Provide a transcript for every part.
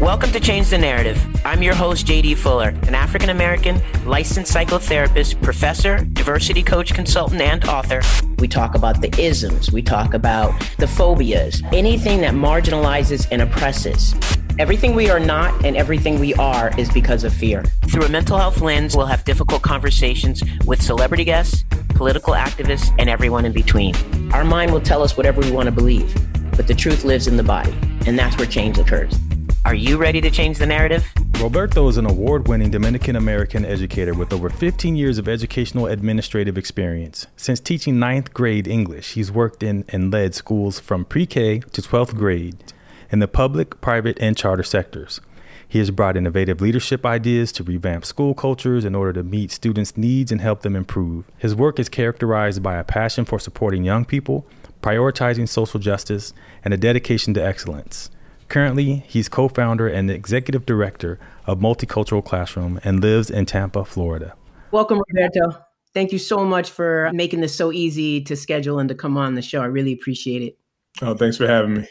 Welcome to Change the Narrative. I'm your host, JD Fuller, an African American licensed psychotherapist, professor, diversity coach, consultant, and author. We talk about the isms, we talk about the phobias, anything that marginalizes and oppresses. Everything we are not and everything we are is because of fear. Through a mental health lens, we'll have difficult conversations with celebrity guests, political activists, and everyone in between. Our mind will tell us whatever we want to believe, but the truth lives in the body, and that's where change occurs. Are you ready to change the narrative? Roberto is an award winning Dominican American educator with over 15 years of educational administrative experience. Since teaching ninth grade English, he's worked in and led schools from pre K to 12th grade in the public, private, and charter sectors. He has brought innovative leadership ideas to revamp school cultures in order to meet students' needs and help them improve. His work is characterized by a passion for supporting young people, prioritizing social justice, and a dedication to excellence. Currently, he's co founder and executive director of Multicultural Classroom and lives in Tampa, Florida. Welcome, Roberto. Thank you so much for making this so easy to schedule and to come on the show. I really appreciate it. Oh, thanks for having me.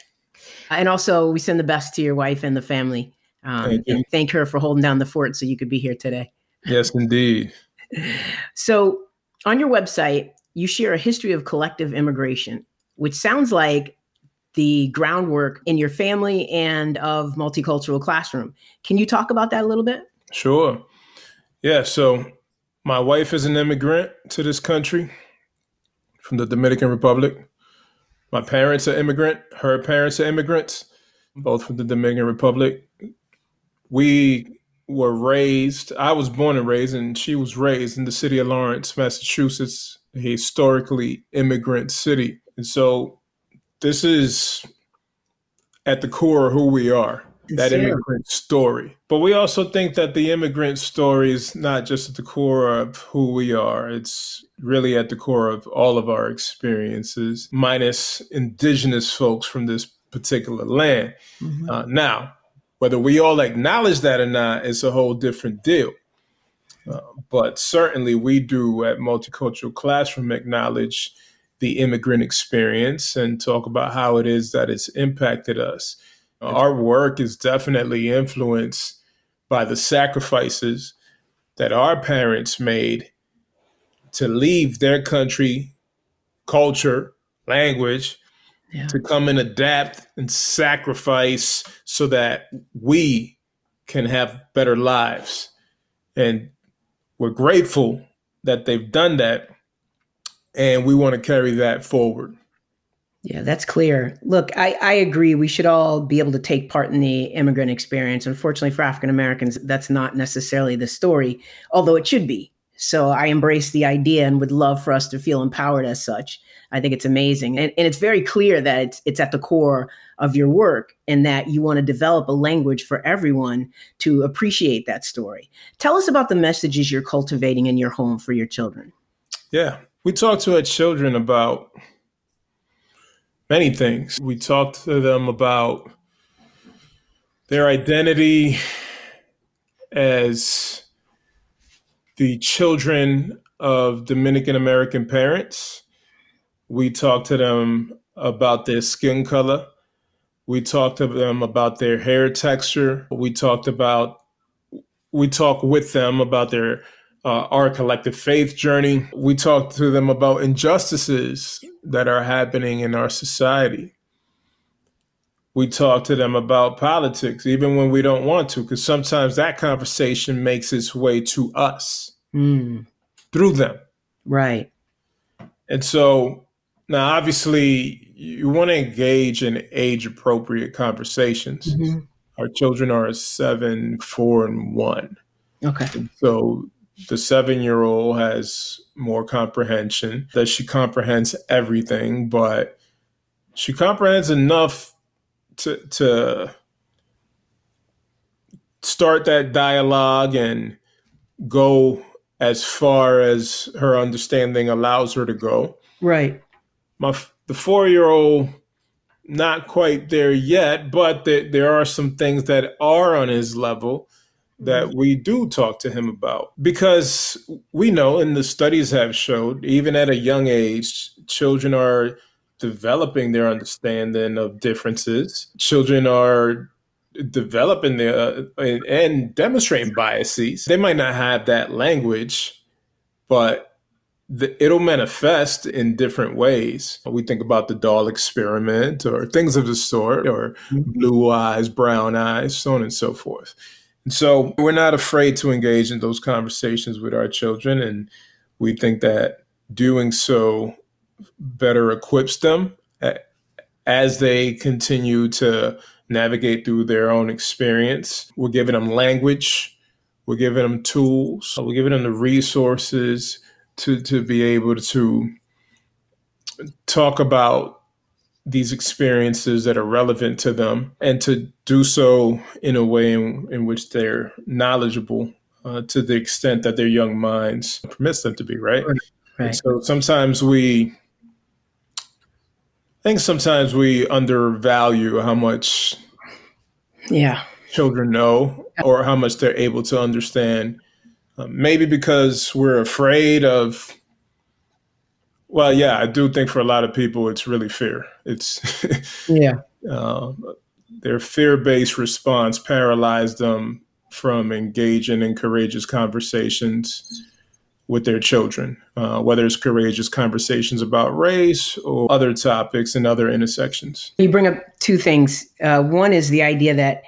And also, we send the best to your wife and the family. Um, thank and thank her for holding down the fort so you could be here today. Yes, indeed. so, on your website, you share a history of collective immigration, which sounds like the groundwork in your family and of multicultural classroom. Can you talk about that a little bit? Sure. Yeah. So my wife is an immigrant to this country from the Dominican Republic. My parents are immigrant. Her parents are immigrants, both from the Dominican Republic. We were raised, I was born and raised, and she was raised in the city of Lawrence, Massachusetts, a historically immigrant city. And so this is at the core of who we are that immigrant story. But we also think that the immigrant story is not just at the core of who we are, it's really at the core of all of our experiences, minus indigenous folks from this particular land. Mm-hmm. Uh, now, whether we all acknowledge that or not is a whole different deal. Uh, but certainly we do at Multicultural Classroom acknowledge the immigrant experience and talk about how it is that it's impacted us. Our work is definitely influenced by the sacrifices that our parents made to leave their country, culture, language, yeah. to come and adapt and sacrifice so that we can have better lives. And we're grateful that they've done that and we want to carry that forward. Yeah, that's clear. Look, I, I agree. We should all be able to take part in the immigrant experience. Unfortunately, for African Americans, that's not necessarily the story, although it should be. So I embrace the idea and would love for us to feel empowered as such. I think it's amazing. And, and it's very clear that it's, it's at the core of your work and that you want to develop a language for everyone to appreciate that story. Tell us about the messages you're cultivating in your home for your children. Yeah we talk to our children about many things. We talk to them about their identity as the children of Dominican American parents. We talk to them about their skin color. We talk to them about their hair texture. We talked about we talk with them about their uh, our collective faith journey. We talk to them about injustices that are happening in our society. We talk to them about politics, even when we don't want to, because sometimes that conversation makes its way to us mm. through them. Right. And so now, obviously, you want to engage in age appropriate conversations. Mm-hmm. Our children are seven, four, and one. Okay. And so the seven year old has more comprehension, that she comprehends everything, but she comprehends enough to, to start that dialogue and go as far as her understanding allows her to go. Right. My the four year old not quite there yet, but there, there are some things that are on his level that mm-hmm. we do talk to him about because we know and the studies have showed even at a young age children are developing their understanding of differences children are developing the uh, and, and demonstrating biases. They might not have that language, but the, it'll manifest in different ways. We think about the doll experiment or things of the sort, or blue eyes, brown eyes, so on and so forth. So we're not afraid to engage in those conversations with our children. And we think that doing so better equips them as they continue to navigate through their own experience. We're giving them language, we're giving them tools, we're giving them the resources to, to be able to talk about these experiences that are relevant to them and to do so in a way in, in which they're knowledgeable uh, to the extent that their young minds permits them to be right, right. so sometimes we I think sometimes we undervalue how much yeah. children know or how much they're able to understand. Um, maybe because we're afraid of well yeah i do think for a lot of people it's really fear it's yeah uh, their fear-based response paralyzed them from engaging in courageous conversations with their children, uh, whether it's courageous conversations about race or other topics and other intersections. You bring up two things. Uh, one is the idea that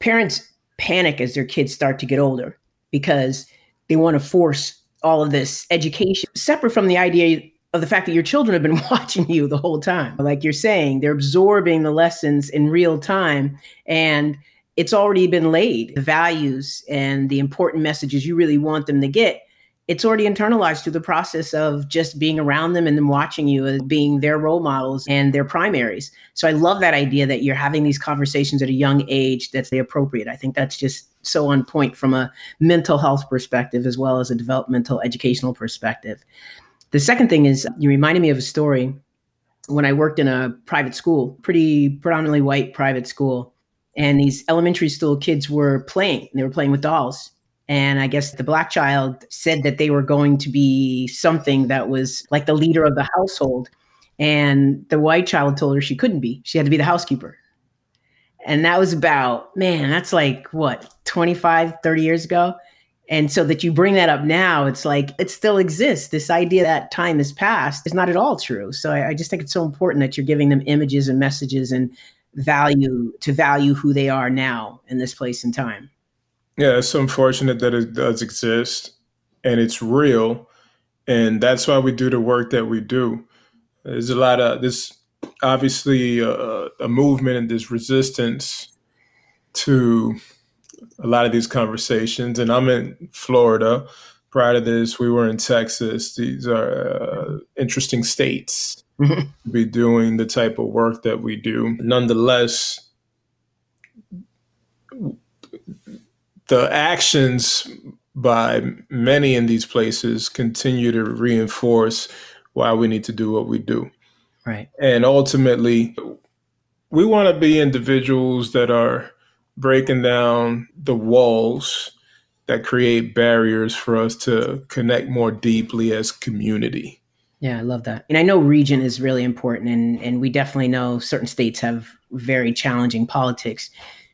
parents panic as their kids start to get older because they want to force all of this education separate from the idea of the fact that your children have been watching you the whole time. Like you're saying, they're absorbing the lessons in real time and it's already been laid. The values and the important messages you really want them to get it's already internalized through the process of just being around them and them watching you as being their role models and their primaries. So I love that idea that you're having these conversations at a young age that's the appropriate. I think that's just so on point from a mental health perspective as well as a developmental educational perspective. The second thing is you reminded me of a story when I worked in a private school, pretty predominantly white private school. And these elementary school kids were playing, they were playing with dolls and I guess the black child said that they were going to be something that was like the leader of the household. And the white child told her she couldn't be. She had to be the housekeeper. And that was about, man, that's like what, 25, 30 years ago? And so that you bring that up now, it's like it still exists. This idea that time has passed is not at all true. So I, I just think it's so important that you're giving them images and messages and value to value who they are now in this place and time. Yeah, it's unfortunate that it does exist and it's real. And that's why we do the work that we do. There's a lot of this, obviously, uh, a movement and this resistance to a lot of these conversations. And I'm in Florida. Prior to this, we were in Texas. These are uh, interesting states mm-hmm. to be doing the type of work that we do. Nonetheless, the actions by many in these places continue to reinforce why we need to do what we do. Right. And ultimately, we want to be individuals that are breaking down the walls that create barriers for us to connect more deeply as community. Yeah, I love that. And I know region is really important and and we definitely know certain states have very challenging politics.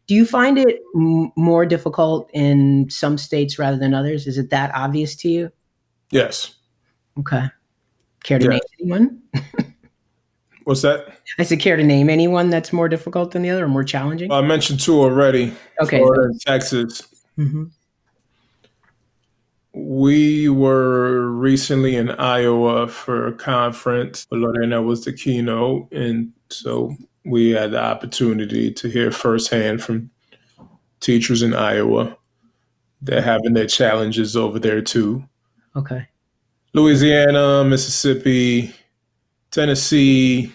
Do you find it m- more difficult in some states rather than others? Is it that obvious to you? Yes. Okay. Care to yes. name anyone? What's that? I said, care to name anyone that's more difficult than the other or more challenging? I mentioned two already. Okay. Florida Texas. Mm-hmm. We were recently in Iowa for a conference. Lorena was the keynote. And so we had the opportunity to hear firsthand from teachers in Iowa. They're having their challenges over there too. Okay. Louisiana, Mississippi, Tennessee.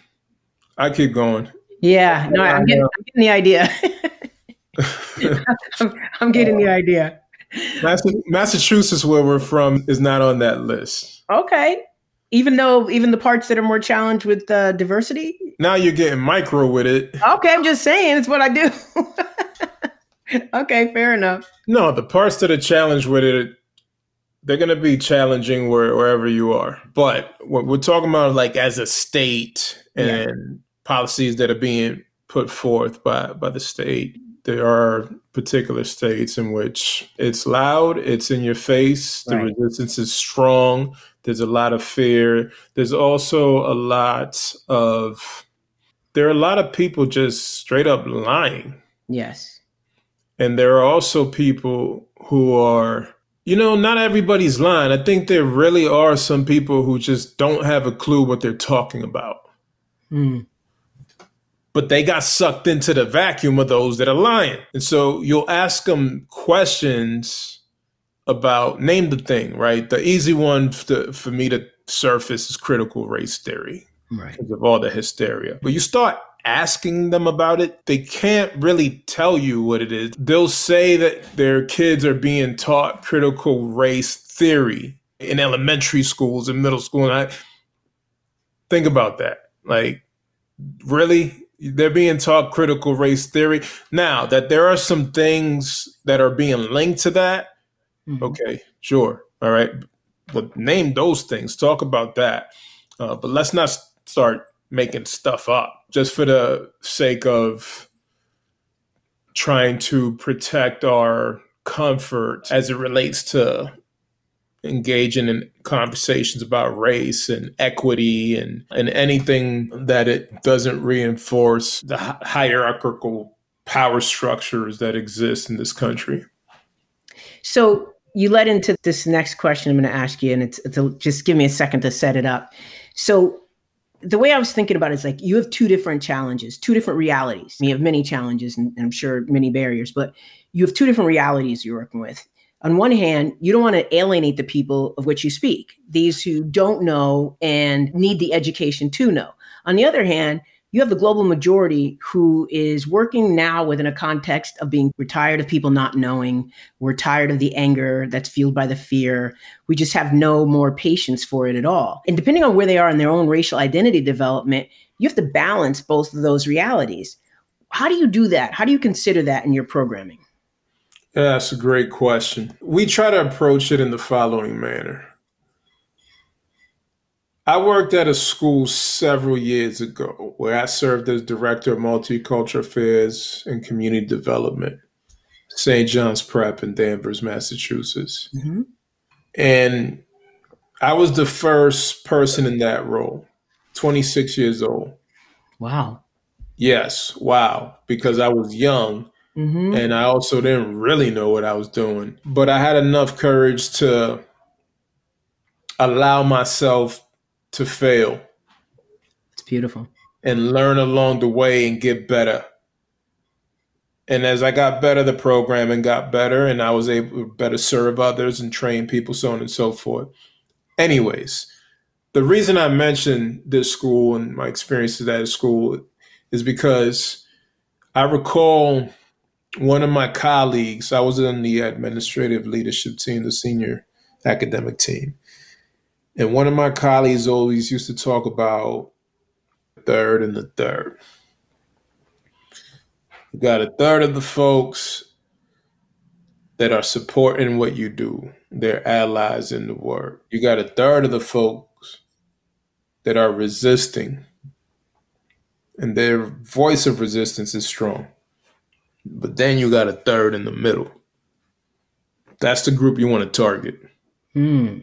I keep going. Yeah, no, I'm getting, I'm getting the idea. I'm, I'm, getting the idea. Massachusetts, where we're from, is not on that list. Okay even though even the parts that are more challenged with uh, diversity. Now you're getting micro with it. Okay, I'm just saying it's what I do. okay, fair enough. No, the parts that are challenged with it, they're going to be challenging where, wherever you are. But what we're talking about, like as a state and yeah. Policies that are being put forth by by the state, there are particular states in which it's loud, it's in your face, the right. resistance is strong, there's a lot of fear. There's also a lot of, there are a lot of people just straight up lying. Yes. And there are also people who are, you know, not everybody's lying. I think there really are some people who just don't have a clue what they're talking about. Mm but they got sucked into the vacuum of those that are lying. And so you'll ask them questions about name the thing, right? The easy one to, for me to surface is critical race theory right. because of all the hysteria. But you start asking them about it, they can't really tell you what it is. They'll say that their kids are being taught critical race theory in elementary schools and middle school. And I think about that. Like, really? They're being taught critical race theory. Now that there are some things that are being linked to that mm-hmm. okay sure all right but name those things. Talk about that. Uh, but let's not start making stuff up just for the sake of trying to protect our comfort as it relates to engaging in conversations about race and equity and, and anything that it doesn't reinforce the hierarchical power structures that exist in this country. So you led into this next question I'm going to ask you, and it's, it's a, just give me a second to set it up. So the way I was thinking about it is like you have two different challenges, two different realities. You have many challenges and, and I'm sure many barriers, but you have two different realities you're working with on one hand, you don't want to alienate the people of which you speak, these who don't know and need the education to know. On the other hand, you have the global majority who is working now within a context of being we're tired of people not knowing. We're tired of the anger that's fueled by the fear. We just have no more patience for it at all. And depending on where they are in their own racial identity development, you have to balance both of those realities. How do you do that? How do you consider that in your programming? That's a great question. We try to approach it in the following manner. I worked at a school several years ago where I served as director of multicultural affairs and community development, St. John's Prep in Danvers, Massachusetts. Mm-hmm. And I was the first person in that role, 26 years old. Wow. Yes, wow, because I was young Mm-hmm. And I also didn't really know what I was doing, but I had enough courage to allow myself to fail. It's beautiful. And learn along the way and get better. And as I got better, the programming got better, and I was able to better serve others and train people, so on and so forth. Anyways, the reason I mentioned this school and my experiences at school is because I recall one of my colleagues, I was in the administrative leadership team, the senior academic team. And one of my colleagues always used to talk about third and the third. You got a third of the folks that are supporting what you do. They're allies in the work. You got a third of the folks that are resisting, and their voice of resistance is strong. But then you got a third in the middle. That's the group you want to target. Hmm.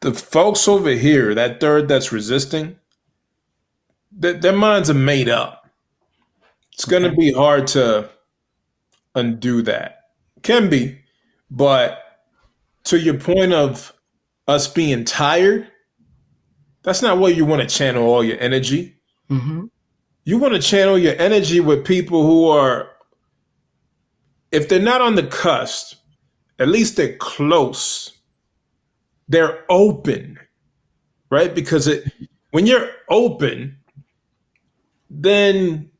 The folks over here, that third that's resisting, th- their minds are made up. It's going to be hard to undo that. Can be, but to your point of us being tired, that's not where you want to channel all your energy. Mm-hmm you want to channel your energy with people who are, if they're not on the cusp, at least they're close. They're open, right? Because it, when you're open, then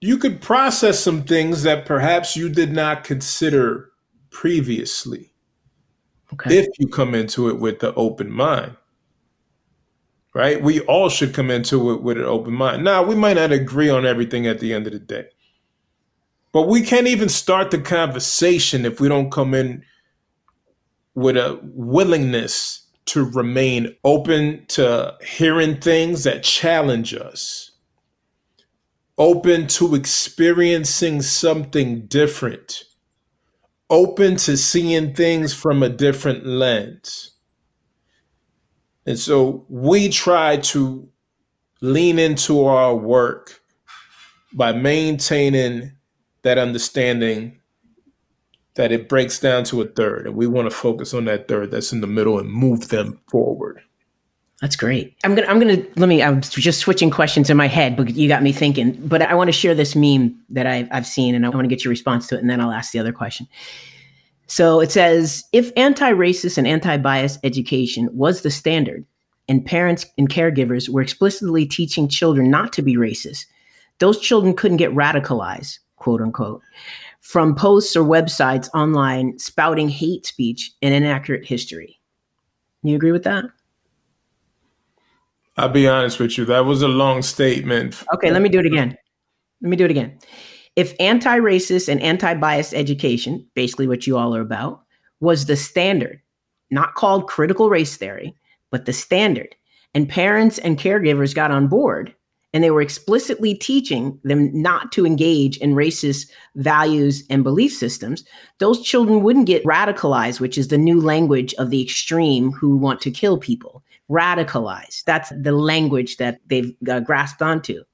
you could process some things that perhaps you did not consider previously. Okay. If you come into it with the open mind right? We all should come into it with an open mind. Now, we might not agree on everything at the end of the day, but we can't even start the conversation if we don't come in with a willingness to remain open to hearing things that challenge us, open to experiencing something different, open to seeing things from a different lens. And so we try to lean into our work by maintaining that understanding that it breaks down to a third. And we want to focus on that third that's in the middle and move them forward. That's great. I'm gonna I'm gonna let me I'm just switching questions in my head, but you got me thinking. But I want to share this meme that I've I've seen and I want to get your response to it, and then I'll ask the other question. So it says if anti-racist and anti-bias education was the standard, and parents and caregivers were explicitly teaching children not to be racist, those children couldn't get radicalized, quote unquote, from posts or websites online spouting hate speech and inaccurate history. You agree with that? I'll be honest with you. That was a long statement. Okay, let me do it again. Let me do it again. If anti racist and anti bias education, basically what you all are about, was the standard, not called critical race theory, but the standard, and parents and caregivers got on board and they were explicitly teaching them not to engage in racist values and belief systems, those children wouldn't get radicalized, which is the new language of the extreme who want to kill people radicalized. That's the language that they've uh, grasped onto.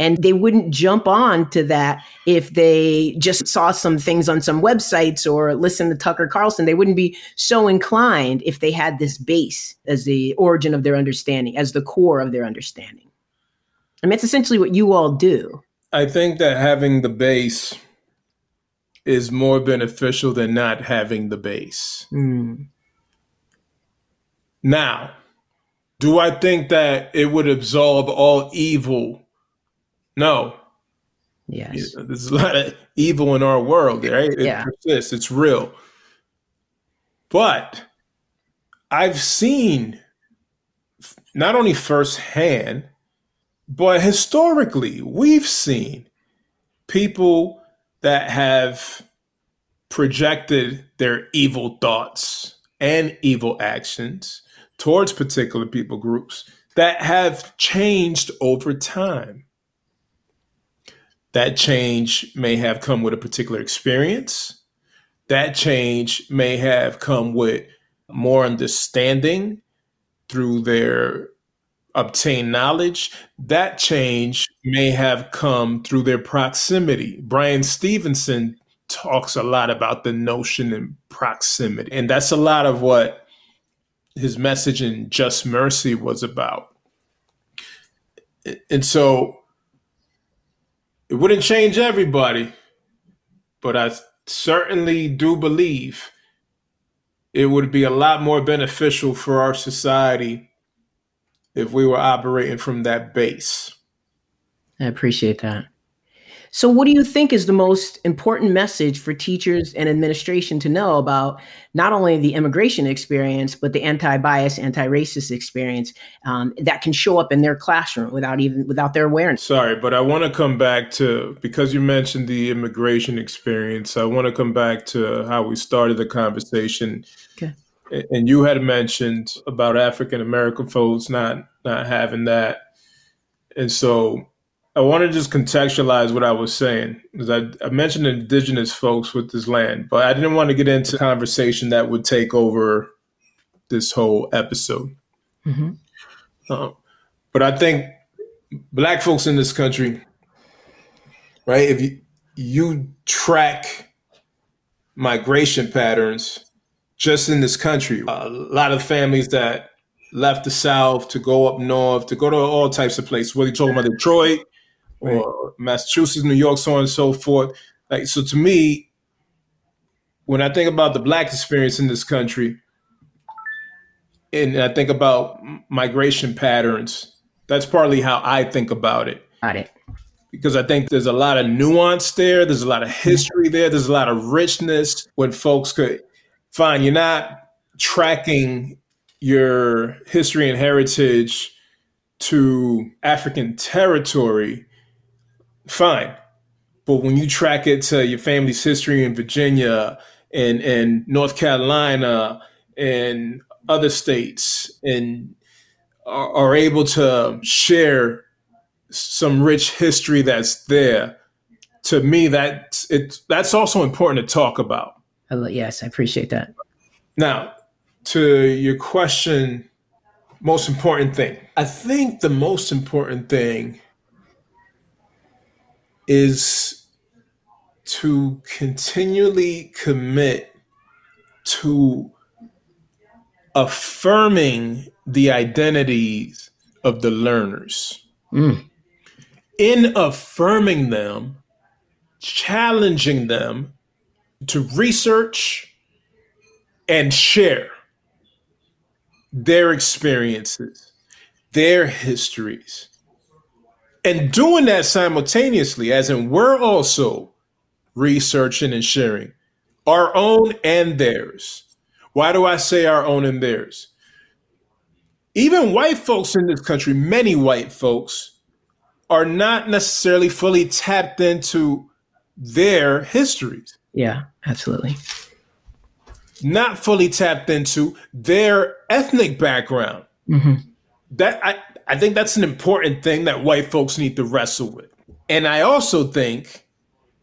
And they wouldn't jump on to that if they just saw some things on some websites or listened to Tucker Carlson. They wouldn't be so inclined if they had this base as the origin of their understanding, as the core of their understanding. I mean, it's essentially what you all do. I think that having the base is more beneficial than not having the base. Mm. Now, do I think that it would absolve all evil? No. Yes. There's a lot of evil in our world, right? It yeah. persists, it's real. But I've seen not only firsthand, but historically, we've seen people that have projected their evil thoughts and evil actions towards particular people groups that have changed over time. That change may have come with a particular experience. That change may have come with more understanding through their obtained knowledge. That change may have come through their proximity. Bryan Stevenson talks a lot about the notion in proximity. And that's a lot of what his message in Just Mercy was about. And so it wouldn't change everybody, but I certainly do believe it would be a lot more beneficial for our society if we were operating from that base. I appreciate that. So, what do you think is the most important message for teachers and administration to know about not only the immigration experience, but the anti-bias, anti-racist experience um, that can show up in their classroom without even without their awareness? Sorry, but I want to come back to because you mentioned the immigration experience. I want to come back to how we started the conversation. Okay. And you had mentioned about African American folks not not having that, and so I want to just contextualize what I was saying because I, I, mentioned indigenous folks with this land, but I didn't want to get into conversation that would take over this whole episode. Mm-hmm. Uh, but I think black folks in this country, right? If you you track migration patterns just in this country, a lot of families that left the South to go up north, to go to all types of places. Whether you're talking about Detroit, right. or Massachusetts, New York, so on and so forth. Like so, to me, when I think about the black experience in this country, and I think about migration patterns, that's partly how I think about it. Got it. Because I think there's a lot of nuance there. There's a lot of history there. There's a lot of richness when folks could find you're not tracking your history and heritage to African territory fine. But when you track it to your family's history in Virginia and, and North Carolina and other states and are, are able to share some rich history that's there, to me that it that's also important to talk about. Yes, I appreciate that. Now, to your question, most important thing. I think the most important thing is to continually commit to affirming the identities of the learners. Mm. In affirming them, challenging them to research and share their experiences, their histories, and doing that simultaneously, as in we're also researching and sharing our own and theirs. Why do I say our own and theirs? Even white folks in this country, many white folks, are not necessarily fully tapped into their histories. Yeah, absolutely. Not fully tapped into their ethnic background. Mm-hmm. That I, I think that's an important thing that white folks need to wrestle with. And I also think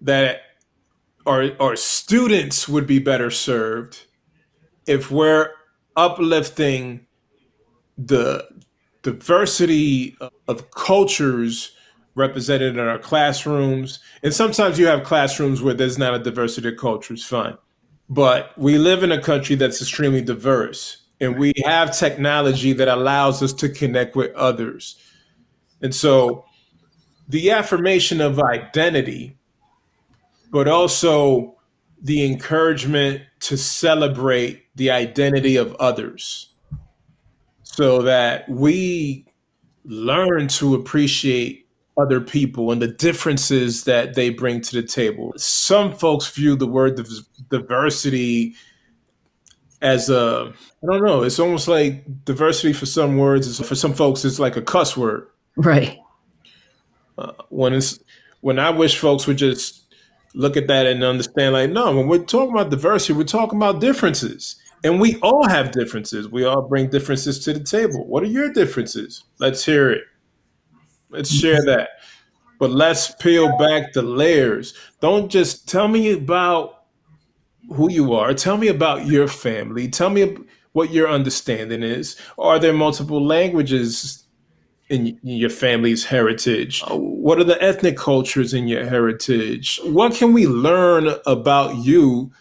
that our, our students would be better served if we're uplifting the diversity of cultures represented in our classrooms. And sometimes you have classrooms where there's not a diversity of cultures, fine. But we live in a country that's extremely diverse, and we have technology that allows us to connect with others. And so the affirmation of identity, but also the encouragement to celebrate the identity of others so that we learn to appreciate other people and the differences that they bring to the table. Some folks view the word diversity as a I don't know, it's almost like diversity for some words is for some folks it's like a cuss word. Right. Uh, when it's when I wish folks would just look at that and understand like no, when we're talking about diversity, we're talking about differences. And we all have differences. We all bring differences to the table. What are your differences? Let's hear it. Let's share that. But let's peel back the layers. Don't just tell me about who you are. Tell me about your family. Tell me what your understanding is. Are there multiple languages in your family's heritage? Oh. What are the ethnic cultures in your heritage? What can we learn about you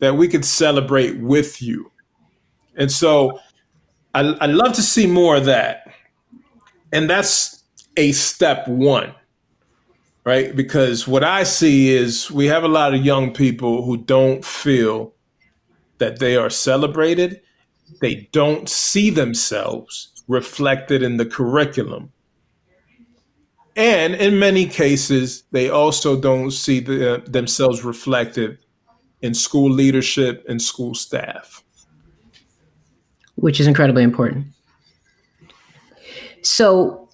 that we could celebrate with you? And so I, I love to see more of that. And that's a step one, right? Because what I see is we have a lot of young people who don't feel that they are celebrated. They don't see themselves reflected in the curriculum. And in many cases, they also don't see the, uh, themselves reflected in school leadership and school staff. Which is incredibly important. So,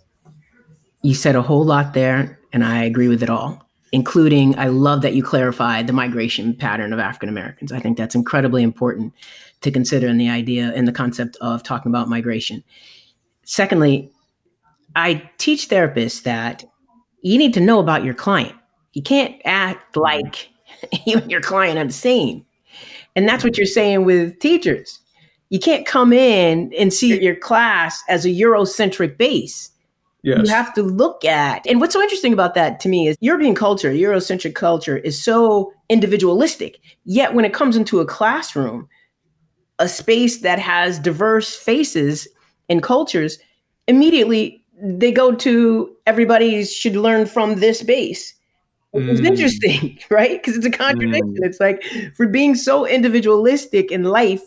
you said a whole lot there, and I agree with it all, including I love that you clarified the migration pattern of African Americans. I think that's incredibly important to consider in the idea and the concept of talking about migration. Secondly, I teach therapists that you need to know about your client. You can't act like you and your client are the same. And that's what you're saying with teachers. You can't come in and see your class as a Eurocentric base Yes. You have to look at. And what's so interesting about that to me is European culture, Eurocentric culture is so individualistic. Yet when it comes into a classroom, a space that has diverse faces and cultures, immediately they go to everybody should learn from this base. It's mm. interesting, right? Because it's a contradiction. Mm. It's like for being so individualistic in life,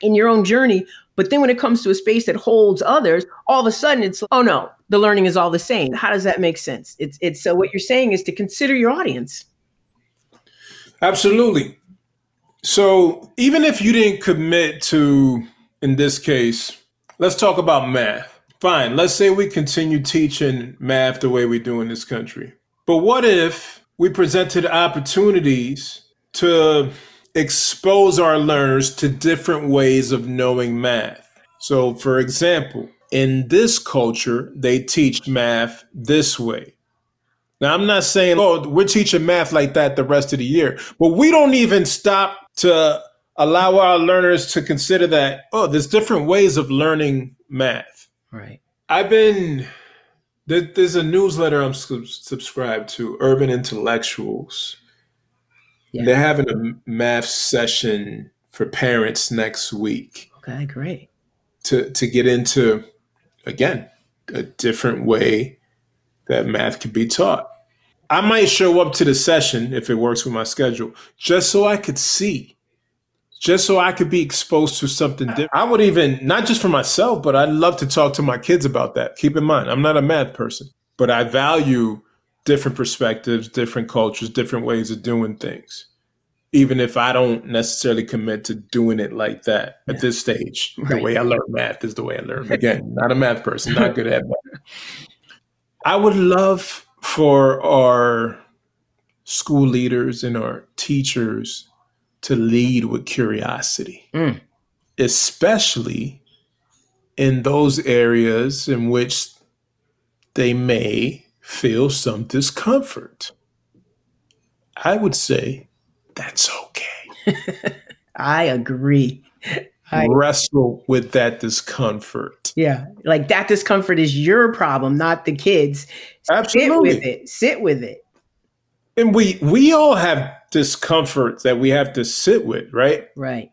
in your own journey, but then when it comes to a space that holds others, all of a sudden it's oh no, the learning is all the same. How does that make sense? It's it's so what you're saying is to consider your audience. Absolutely. So even if you didn't commit to, in this case, let's talk about math. Fine. Let's say we continue teaching math the way we do in this country. But what if we presented opportunities to expose our learners to different ways of knowing math? So, for example, in this culture, they teach math this way. Now, I'm not saying, oh, we're teaching math like that the rest of the year, but we don't even stop to allow our learners to consider that, oh, there's different ways of learning math. Right. I've been, there's a newsletter I'm subscribed to, Urban Intellectuals. Yeah. They're having a math session for parents next week. Okay, great. To, to get into, again, a different way that math can be taught. I might show up to the session if it works with my schedule, just so I could see, just so I could be exposed to something different. I would even, not just for myself, but I'd love to talk to my kids about that. Keep in mind, I'm not a math person, but I value different perspectives, different cultures, different ways of doing things. Even if I don't necessarily commit to doing it like that yeah. at this stage, right. the way I learn math is the way I learn. Again, not a math person, not good at math. I would love for our school leaders and our teachers to lead with curiosity, mm. especially in those areas in which they may feel some discomfort. I would say that's okay. I agree. I, wrestle with that discomfort. Yeah. Like that discomfort is your problem, not the kids. Absolutely. Sit with it. Sit with it. And we we all have discomfort that we have to sit with, right? Right.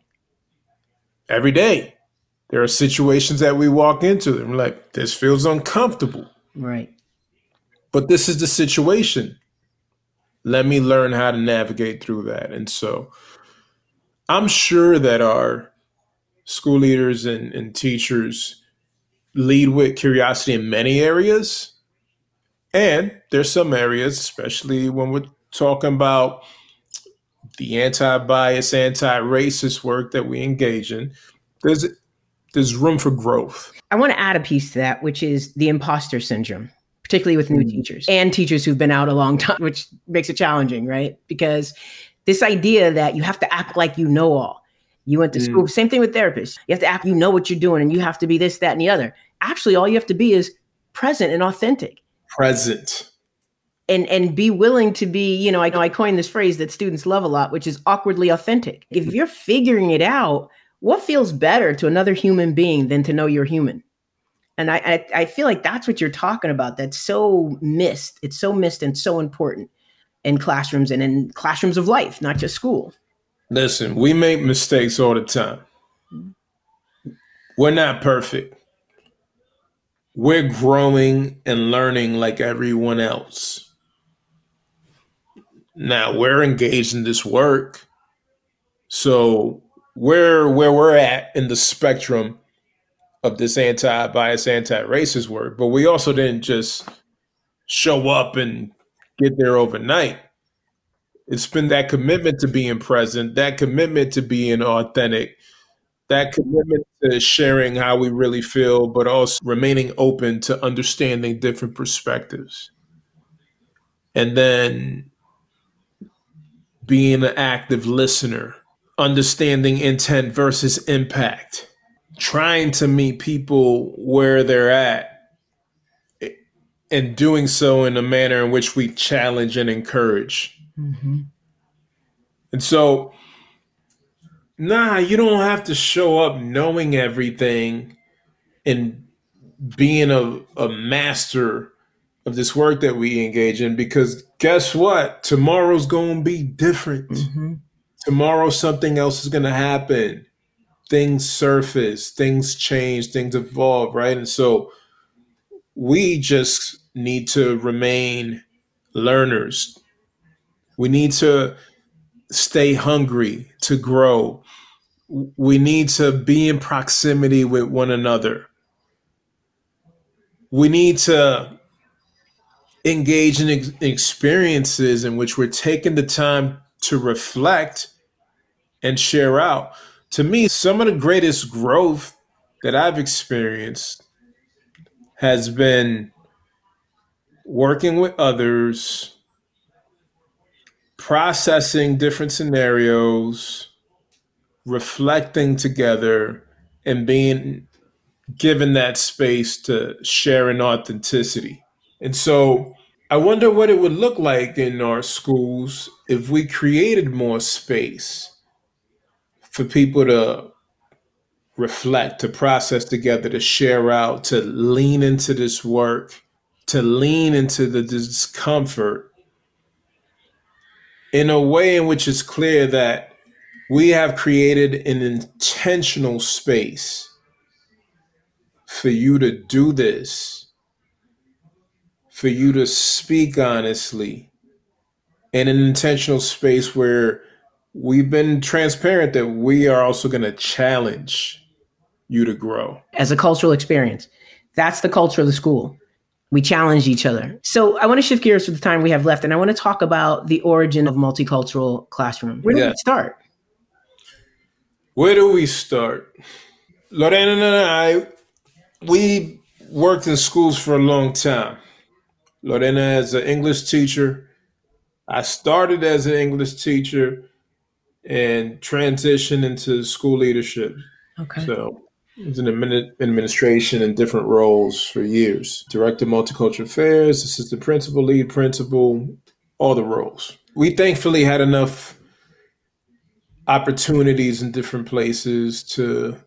Every day. There are situations that we walk into and we're like, this feels uncomfortable. Right. But this is the situation. Let me learn how to navigate through that. And so I'm sure that our school leaders and, and teachers lead with curiosity in many areas. And there's some areas, especially when we're talking about the anti-bias, anti-racist work that we engage in, there's there's room for growth. I want to add a piece to that, which is the imposter syndrome, particularly with new mm. teachers and teachers who've been out a long time, which makes it challenging, right? Because this idea that you have to act like you know all. You went to mm. school. Same thing with therapists. You have to act, you know what you're doing, and you have to be this, that, and the other. Actually, all you have to be is present and authentic. Present. And and be willing to be, you know, I know I coined this phrase that students love a lot, which is awkwardly authentic. If you're figuring it out, what feels better to another human being than to know you're human? And I, I, I feel like that's what you're talking about. That's so missed. It's so missed and so important in classrooms and in classrooms of life, not just school. Listen, we make mistakes all the time. We're not perfect. We're growing and learning like everyone else. Now we're engaged in this work. So we're where we're at in the spectrum of this anti-bias, anti-racist work, but we also didn't just show up and get there overnight. It's been that commitment to being present, that commitment to being authentic, that commitment to sharing how we really feel, but also remaining open to understanding different perspectives. And then being an active listener, understanding intent versus impact, trying to meet people where they're at, and doing so in a manner in which we challenge and encourage Mm-hmm. And so, nah, you don't have to show up knowing everything and being a, a master of this work that we engage in because guess what? Tomorrow's going to be different. Mm-hmm. Tomorrow, something else is going to happen. Things surface, things change, things evolve, right? And so we just need to remain learners, we need to stay hungry to grow. We need to be in proximity with one another. We need to engage in ex- experiences in which we're taking the time to reflect and share out. To me, some of the greatest growth that I've experienced has been working with others processing different scenarios, reflecting together, and being given that space to share in authenticity. And so I wonder what it would look like in our schools if we created more space for people to reflect, to process together, to share out, to lean into this work, to lean into the discomfort in a way in which it's clear that we have created an intentional space for you to do this, for you to speak honestly, in an intentional space where we've been transparent that we are also going to challenge you to grow. As a cultural experience, that's the culture of the school. We challenge each other. So I want to shift gears for the time we have left, and I want to talk about the origin of multicultural classroom. Where do yeah. we start? Where do we start? Lorena and I, we worked in schools for a long time. Lorena as an English teacher. I started as an English teacher and transition into school leadership. Okay. So I was in administration in different roles for years. Director of Multicultural Affairs, assistant principal, lead principal, all the roles. We thankfully had enough opportunities in different places to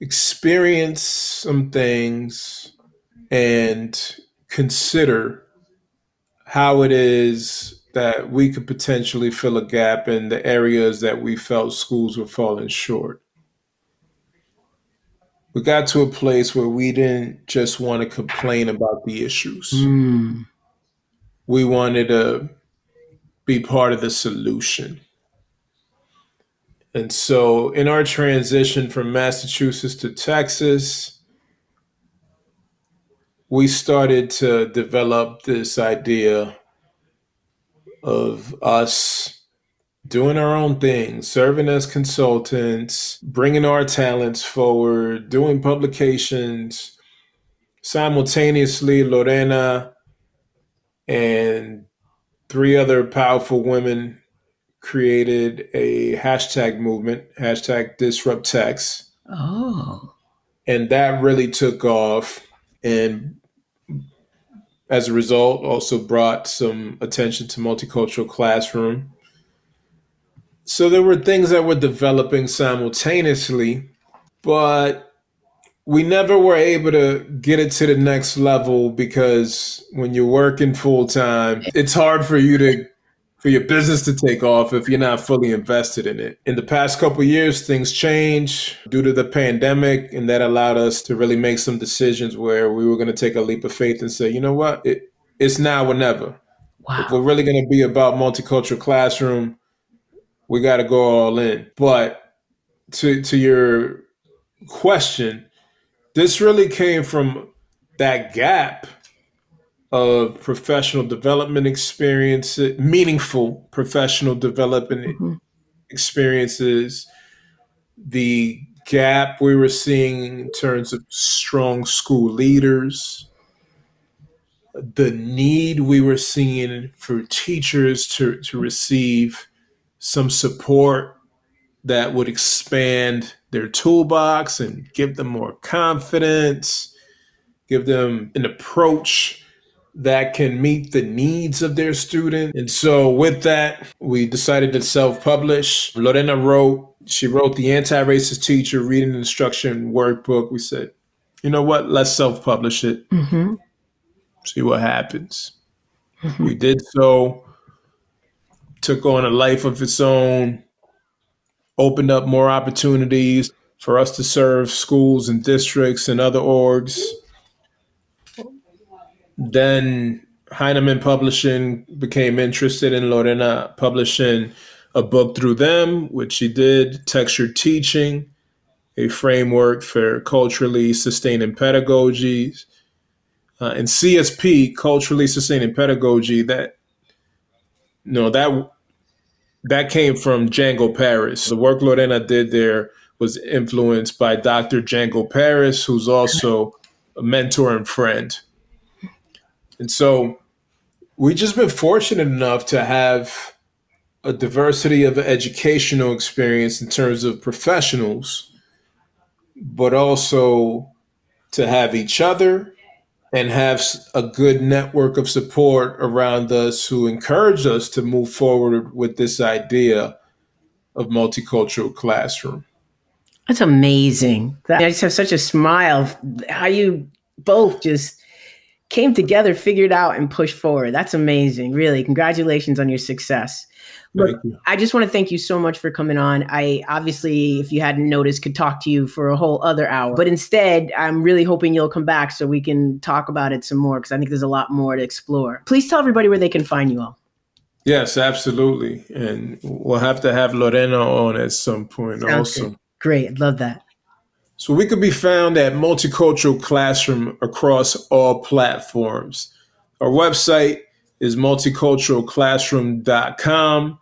experience some things and consider how it is that we could potentially fill a gap in the areas that we felt schools were falling short. We got to a place where we didn't just want to complain about the issues. Mm. We wanted to be part of the solution. And so, in our transition from Massachusetts to Texas, we started to develop this idea of us doing our own thing, serving as consultants, bringing our talents forward, doing publications. Simultaneously, Lorena and three other powerful women created a hashtag movement, hashtag disrupt text. Oh. And that really took off. And as a result, also brought some attention to multicultural classroom. So there were things that were developing simultaneously, but we never were able to get it to the next level because when you're working full time, it's hard for you to for your business to take off if you're not fully invested in it. In the past couple years, things changed due to the pandemic, and that allowed us to really make some decisions where we were going to take a leap of faith and say, you know what, it, it's now or never. Wow. If we're really going to be about multicultural classroom, we got to go all in. But to to your question, this really came from that gap of professional development experience, meaningful professional development mm-hmm. experiences, the gap we were seeing in terms of strong school leaders, the need we were seeing for teachers to, to receive some support that would expand their toolbox and give them more confidence, give them an approach that can meet the needs of their student. And so with that, we decided to self-publish. Lorena wrote, she wrote the anti-racist teacher reading instruction workbook. We said, you know what, let's self-publish it. Mm-hmm. See what happens. Mm-hmm. We did so, took on a life of its own, opened up more opportunities for us to serve schools and districts and other orgs then Heinemann Publishing became interested in Lorena publishing a book through them, which she did, Textured Teaching, a framework for culturally sustaining pedagogies. Uh, and CSP, culturally sustaining pedagogy, that you know that that came from Django Paris. The work Lorena did there was influenced by Dr. Django Paris, who's also a mentor and friend. And so we've just been fortunate enough to have a diversity of educational experience in terms of professionals, but also to have each other and have a good network of support around us who encourage us to move forward with this idea of multicultural classroom. That's amazing. I just have such a smile how you both just came together, figured out, and pushed forward. That's amazing. Really, congratulations on your success. Look, I just want to thank you so much for coming on. I obviously, if you hadn't noticed, could talk to you for a whole other hour. But instead, I'm really hoping you'll come back so we can talk about it some more because I think there's a lot more to explore. Please tell everybody where they can find you all. Yes, absolutely. And we'll have to have Lorena on at some point Sounds also. Good. Great. Love that. So we could be found at Multicultural Classroom across all platforms. Our website is multiculturalclassroom.com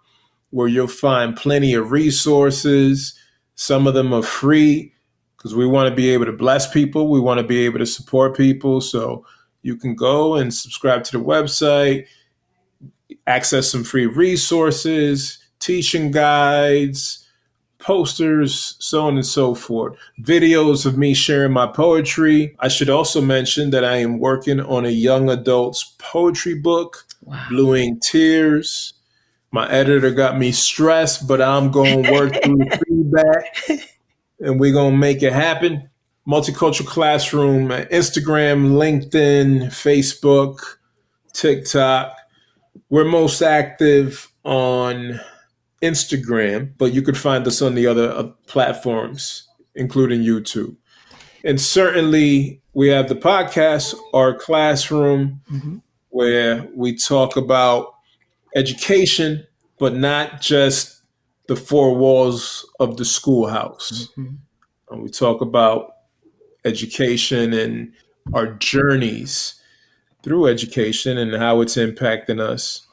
where you'll find plenty of resources. Some of them are free because we want to be able to bless people. We want to be able to support people. So you can go and subscribe to the website, access some free resources, teaching guides, posters, so on and so forth. Videos of me sharing my poetry. I should also mention that I am working on a young adults poetry book, wow. Blue Ink Tears. My editor got me stressed, but I'm going to work through the feedback and we're going to make it happen. Multicultural Classroom, Instagram, LinkedIn, Facebook, TikTok. We're most active on Instagram, but you could find us on the other uh, platforms, including YouTube. And certainly, we have the podcast, our classroom, mm-hmm. where we talk about education, but not just the four walls of the schoolhouse. Mm-hmm. And we talk about education and our journeys through education and how it's impacting us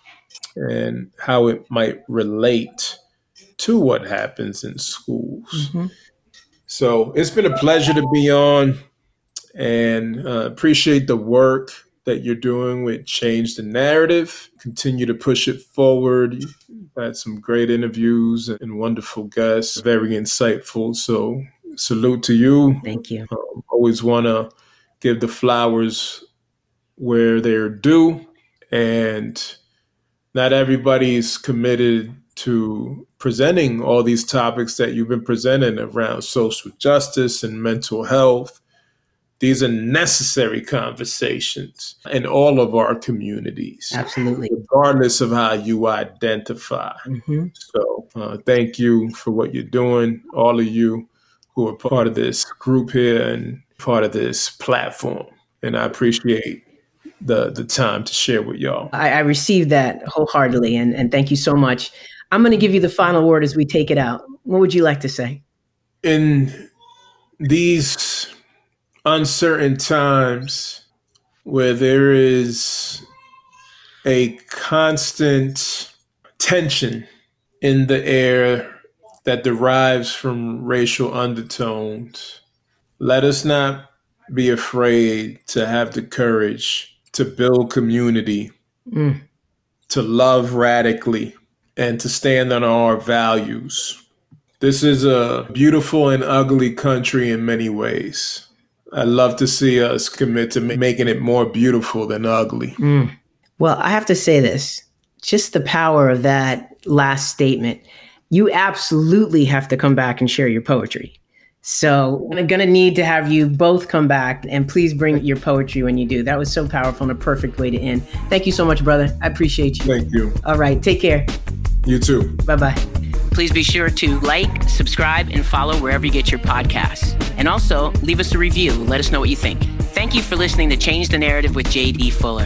and how it might relate to what happens in schools. Mm-hmm. So it's been a pleasure to be on and uh, appreciate the work that you're doing with Change the Narrative. Continue to push it forward. You've had some great interviews and wonderful guests, very insightful. So, salute to you. Thank you. Um, always want to give the flowers where they're due. And not everybody's committed to presenting all these topics that you've been presenting around social justice and mental health these are necessary conversations in all of our communities. Absolutely. Regardless of how you identify. Mm-hmm. So, uh, thank you for what you're doing, all of you who are part of this group here and part of this platform. And I appreciate the the time to share with y'all. I, I received that wholeheartedly, and, and thank you so much. I'm going to give you the final word as we take it out. What would you like to say? In these uncertain times where there is a constant tension in the air that derives from racial undertones. Let us not be afraid to have the courage to build community, mm. to love radically, and to stand on our values. This is a beautiful and ugly country in many ways. I love to see us commit to making it more beautiful than ugly. Mm. Well, I have to say this just the power of that last statement. You absolutely have to come back and share your poetry. So I'm going to need to have you both come back and please bring your poetry when you do. That was so powerful and a perfect way to end. Thank you so much, brother. I appreciate you. Thank you. All right. Take care. You too. Bye bye. Please be sure to like, subscribe, and follow wherever you get your podcasts. And also, leave us a review. Let us know what you think. Thank you for listening to Change the Narrative with JD Fuller.